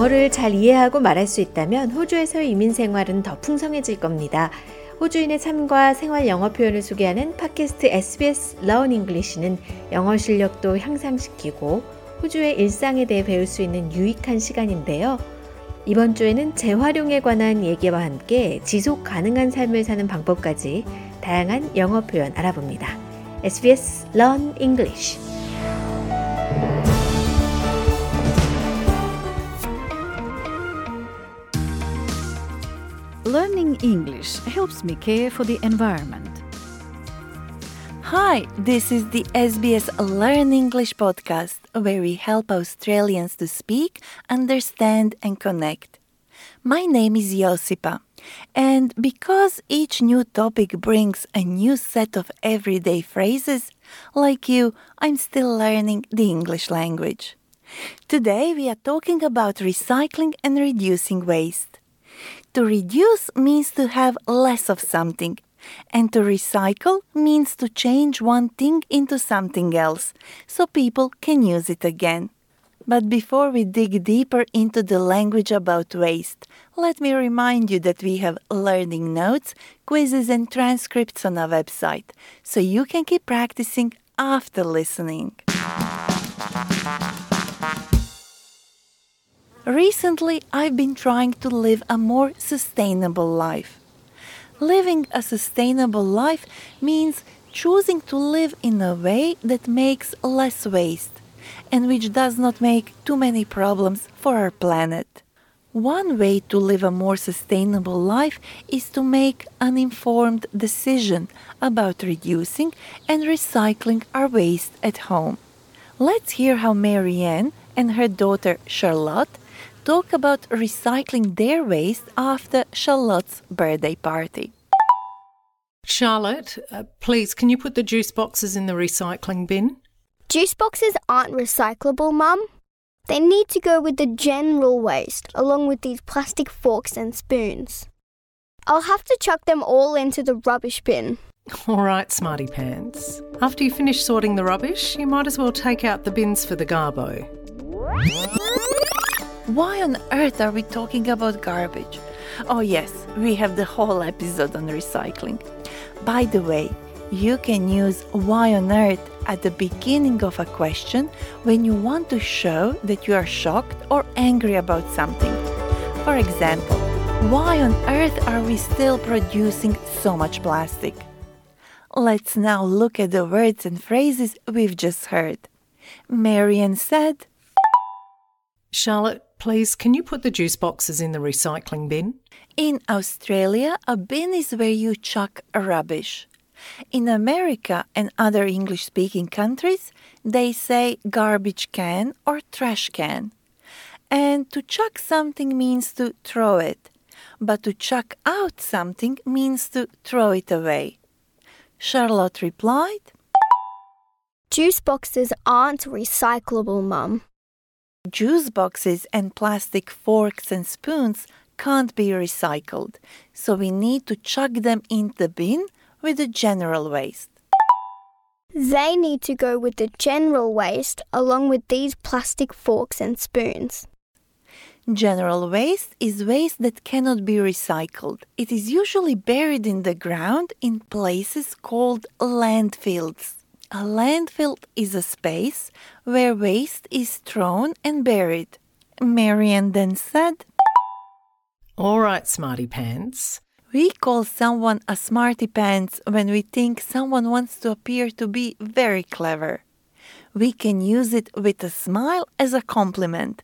영어를 잘 이해하고 말할 수 있다면 호주에서의 이민 생활은 더 풍성해질 겁니다. 호주인의 삶과 생활 영어 표현을 소개하는 팟캐스트 SBS Learn English는 영어 실력도 향상시키고 호주의 일상에 대해 배울 수 있는 유익한 시간인데요. 이번 주에는 재활용에 관한 얘기와 함께 지속 가능한 삶을 사는 방법까지 다양한 영어 표현 알아봅니다. SBS Learn English Learning English helps me care for the environment. Hi, this is the SBS Learn English podcast where we help Australians to speak, understand, and connect. My name is Josipa, and because each new topic brings a new set of everyday phrases, like you, I'm still learning the English language. Today we are talking about recycling and reducing waste. To reduce means to have less of something, and to recycle means to change one thing into something else so people can use it again. But before we dig deeper into the language about waste, let me remind you that we have learning notes, quizzes, and transcripts on our website, so you can keep practicing after listening. Recently, I've been trying to live a more sustainable life. Living a sustainable life means choosing to live in a way that makes less waste and which does not make too many problems for our planet. One way to live a more sustainable life is to make an informed decision about reducing and recycling our waste at home. Let's hear how Marianne and her daughter Charlotte talk about recycling their waste after Charlotte's birthday party. Charlotte, uh, please, can you put the juice boxes in the recycling bin? Juice boxes aren't recyclable, Mum. They need to go with the general waste, along with these plastic forks and spoons. I'll have to chuck them all into the rubbish bin. All right, smarty pants. After you finish sorting the rubbish, you might as well take out the bins for the garbo. Why on earth are we talking about garbage? Oh, yes, we have the whole episode on recycling. By the way, you can use why on earth at the beginning of a question when you want to show that you are shocked or angry about something. For example, why on earth are we still producing so much plastic? Let's now look at the words and phrases we've just heard. Marian said, Charlotte, please, can you put the juice boxes in the recycling bin? In Australia, a bin is where you chuck rubbish. In America and other English speaking countries, they say garbage can or trash can. And to chuck something means to throw it, but to chuck out something means to throw it away. Charlotte replied, Juice boxes aren't recyclable, Mum. Juice boxes and plastic forks and spoons can't be recycled, so we need to chuck them in the bin with the general waste. They need to go with the general waste, along with these plastic forks and spoons. General waste is waste that cannot be recycled. It is usually buried in the ground in places called landfills. A landfill is a space where waste is thrown and buried. Marian then said, All right, smarty pants. We call someone a smarty pants when we think someone wants to appear to be very clever. We can use it with a smile as a compliment,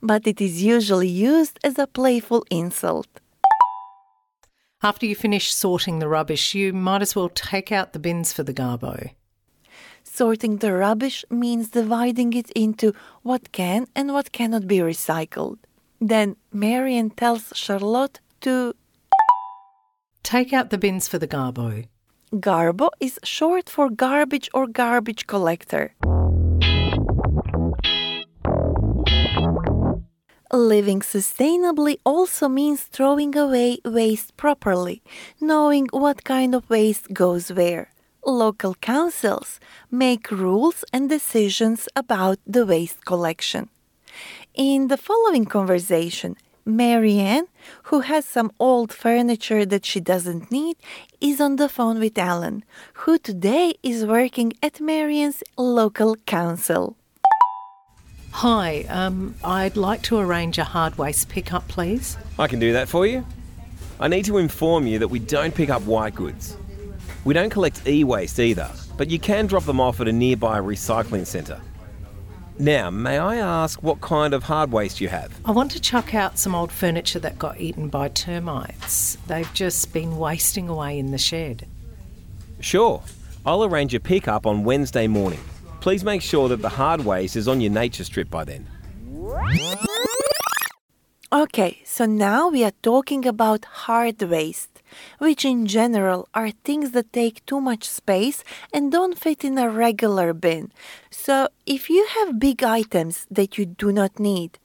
but it is usually used as a playful insult. After you finish sorting the rubbish, you might as well take out the bins for the garbo. Sorting the rubbish means dividing it into what can and what cannot be recycled. Then Marian tells Charlotte to Take out the bins for the garbo. Garbo is short for garbage or garbage collector. Living sustainably also means throwing away waste properly, knowing what kind of waste goes where. Local councils make rules and decisions about the waste collection. In the following conversation, Marianne, who has some old furniture that she doesn't need, is on the phone with Alan, who today is working at Marianne's local council. Hi, um, I'd like to arrange a hard waste pickup, please. I can do that for you. I need to inform you that we don't pick up white goods. We don't collect e waste either, but you can drop them off at a nearby recycling centre. Now, may I ask what kind of hard waste you have? I want to chuck out some old furniture that got eaten by termites. They've just been wasting away in the shed. Sure, I'll arrange a pickup on Wednesday morning. Please make sure that the hard waste is on your nature strip by then. Okay, so now we are talking about hard waste, which in general are things that take too much space and don't fit in a regular bin. So if you have big items that you do not need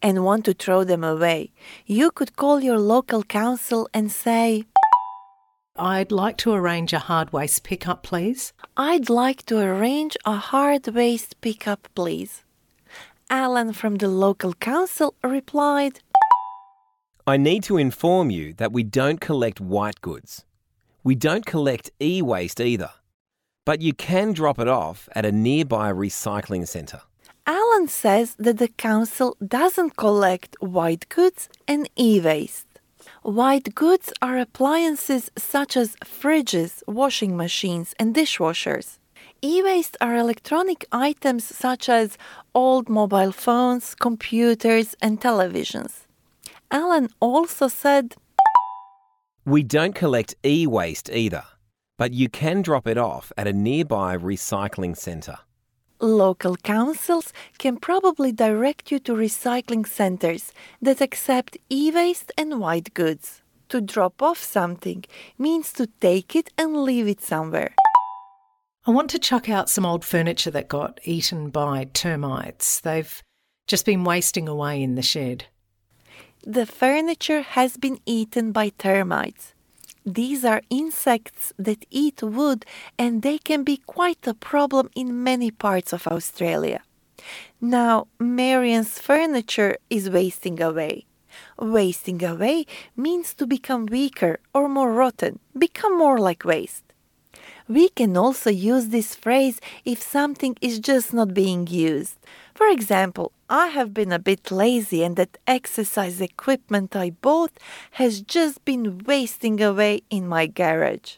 and want to throw them away, you could call your local council and say, I'd like to arrange a hard waste pickup, please. I'd like to arrange a hard waste pickup, please. Alan from the local council replied, I need to inform you that we don't collect white goods. We don't collect e waste either, but you can drop it off at a nearby recycling centre. Alan says that the council doesn't collect white goods and e waste. White goods are appliances such as fridges, washing machines, and dishwashers. E waste are electronic items such as old mobile phones, computers, and televisions. Alan also said, We don't collect e waste either, but you can drop it off at a nearby recycling centre. Local councils can probably direct you to recycling centers that accept e waste and white goods. To drop off something means to take it and leave it somewhere. I want to chuck out some old furniture that got eaten by termites. They've just been wasting away in the shed. The furniture has been eaten by termites. These are insects that eat wood and they can be quite a problem in many parts of Australia. Now, Marian's furniture is wasting away. Wasting away means to become weaker or more rotten, become more like waste. We can also use this phrase if something is just not being used. For example, I have been a bit lazy and that exercise equipment I bought has just been wasting away in my garage.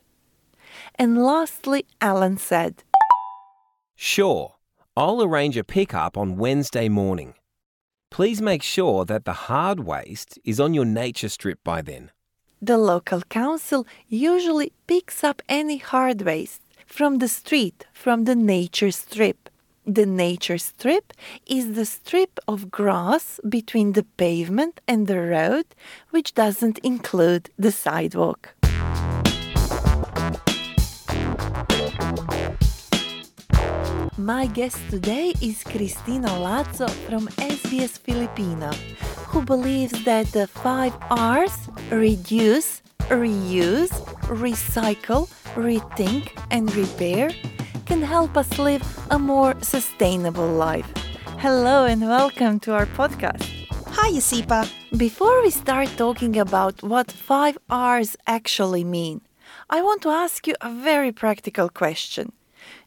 And lastly, Alan said, Sure, I'll arrange a pickup on Wednesday morning. Please make sure that the hard waste is on your nature strip by then. The local council usually picks up any hard waste from the street, from the nature strip. The nature strip is the strip of grass between the pavement and the road, which doesn't include the sidewalk. My guest today is Cristina Lazo from SBS Filipino, who believes that the five R's reduce, reuse, recycle, rethink, and repair can help us live a more sustainable life. Hello and welcome to our podcast. Hi, Josipa. Before we start talking about what 5 R's actually mean, I want to ask you a very practical question.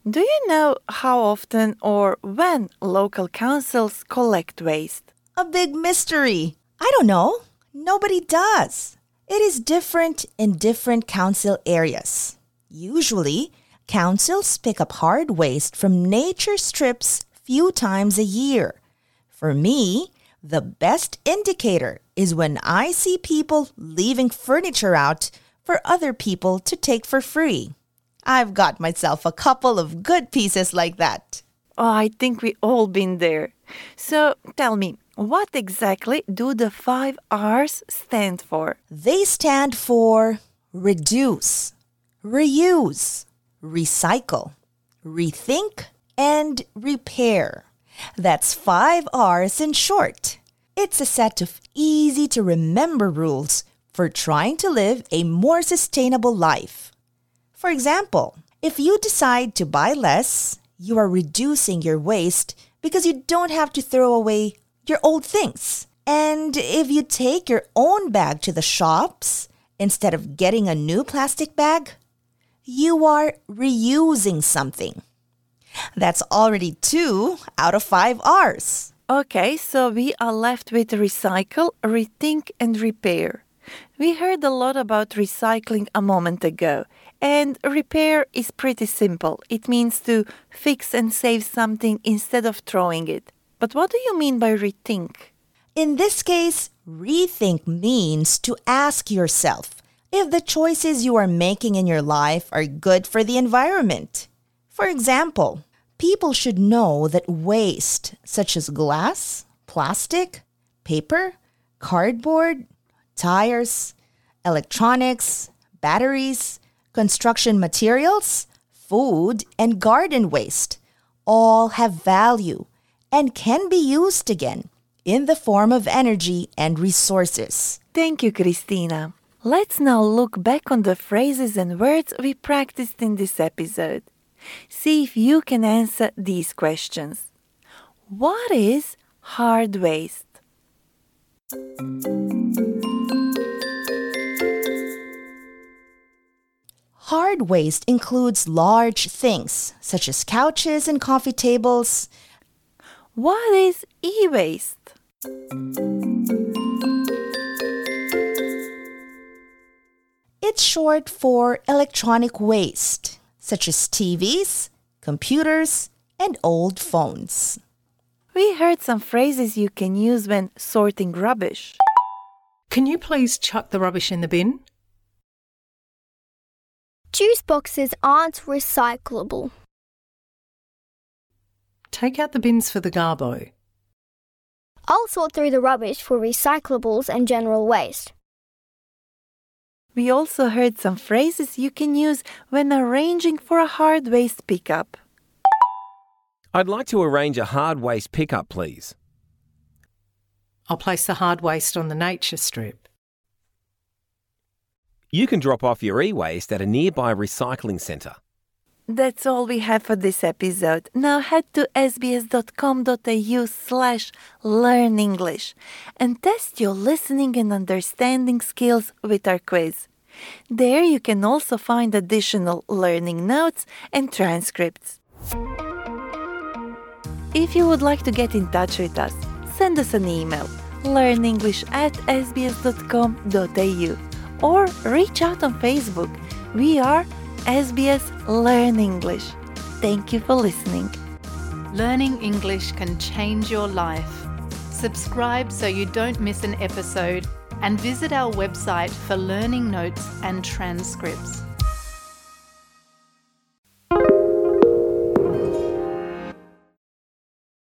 Do you know how often or when local councils collect waste? A big mystery. I don't know. Nobody does. It is different in different council areas. Usually, councils pick up hard waste from nature strips few times a year. For me, the best indicator is when I see people leaving furniture out for other people to take for free. I've got myself a couple of good pieces like that. Oh, I think we all been there. So tell me, what exactly do the 5 R's stand for? They stand for reduce, reuse, recycle, rethink, and repair. That's five R's in short. It's a set of easy to remember rules for trying to live a more sustainable life. For example, if you decide to buy less, you are reducing your waste because you don't have to throw away your old things. And if you take your own bag to the shops instead of getting a new plastic bag, you are reusing something. That's already two out of five R's. Okay, so we are left with recycle, rethink, and repair. We heard a lot about recycling a moment ago, and repair is pretty simple. It means to fix and save something instead of throwing it. But what do you mean by rethink? In this case, rethink means to ask yourself if the choices you are making in your life are good for the environment. For example, people should know that waste, such as glass, plastic, paper, cardboard, tires, electronics, batteries, construction materials, food, and garden waste, all have value and can be used again in the form of energy and resources. Thank you, Cristina. Let's now look back on the phrases and words we practiced in this episode. See if you can answer these questions. What is hard waste? Hard waste includes large things such as couches and coffee tables. What is e waste? It's short for electronic waste, such as TVs, computers, and old phones. We heard some phrases you can use when sorting rubbish. Can you please chuck the rubbish in the bin? Juice boxes aren't recyclable. Take out the bins for the garbo. I'll sort through the rubbish for recyclables and general waste. We also heard some phrases you can use when arranging for a hard waste pickup. I'd like to arrange a hard waste pickup, please. I'll place the hard waste on the nature strip. You can drop off your e waste at a nearby recycling centre. That's all we have for this episode. Now head to sbs.com.au slash learn English and test your listening and understanding skills with our quiz. There you can also find additional learning notes and transcripts. If you would like to get in touch with us, send us an email learnenglish at sbs.com.au or reach out on Facebook. We are SBS Learn English. Thank you for listening. Learning English can change your life. Subscribe so you don't miss an episode and visit our website for learning notes and transcripts.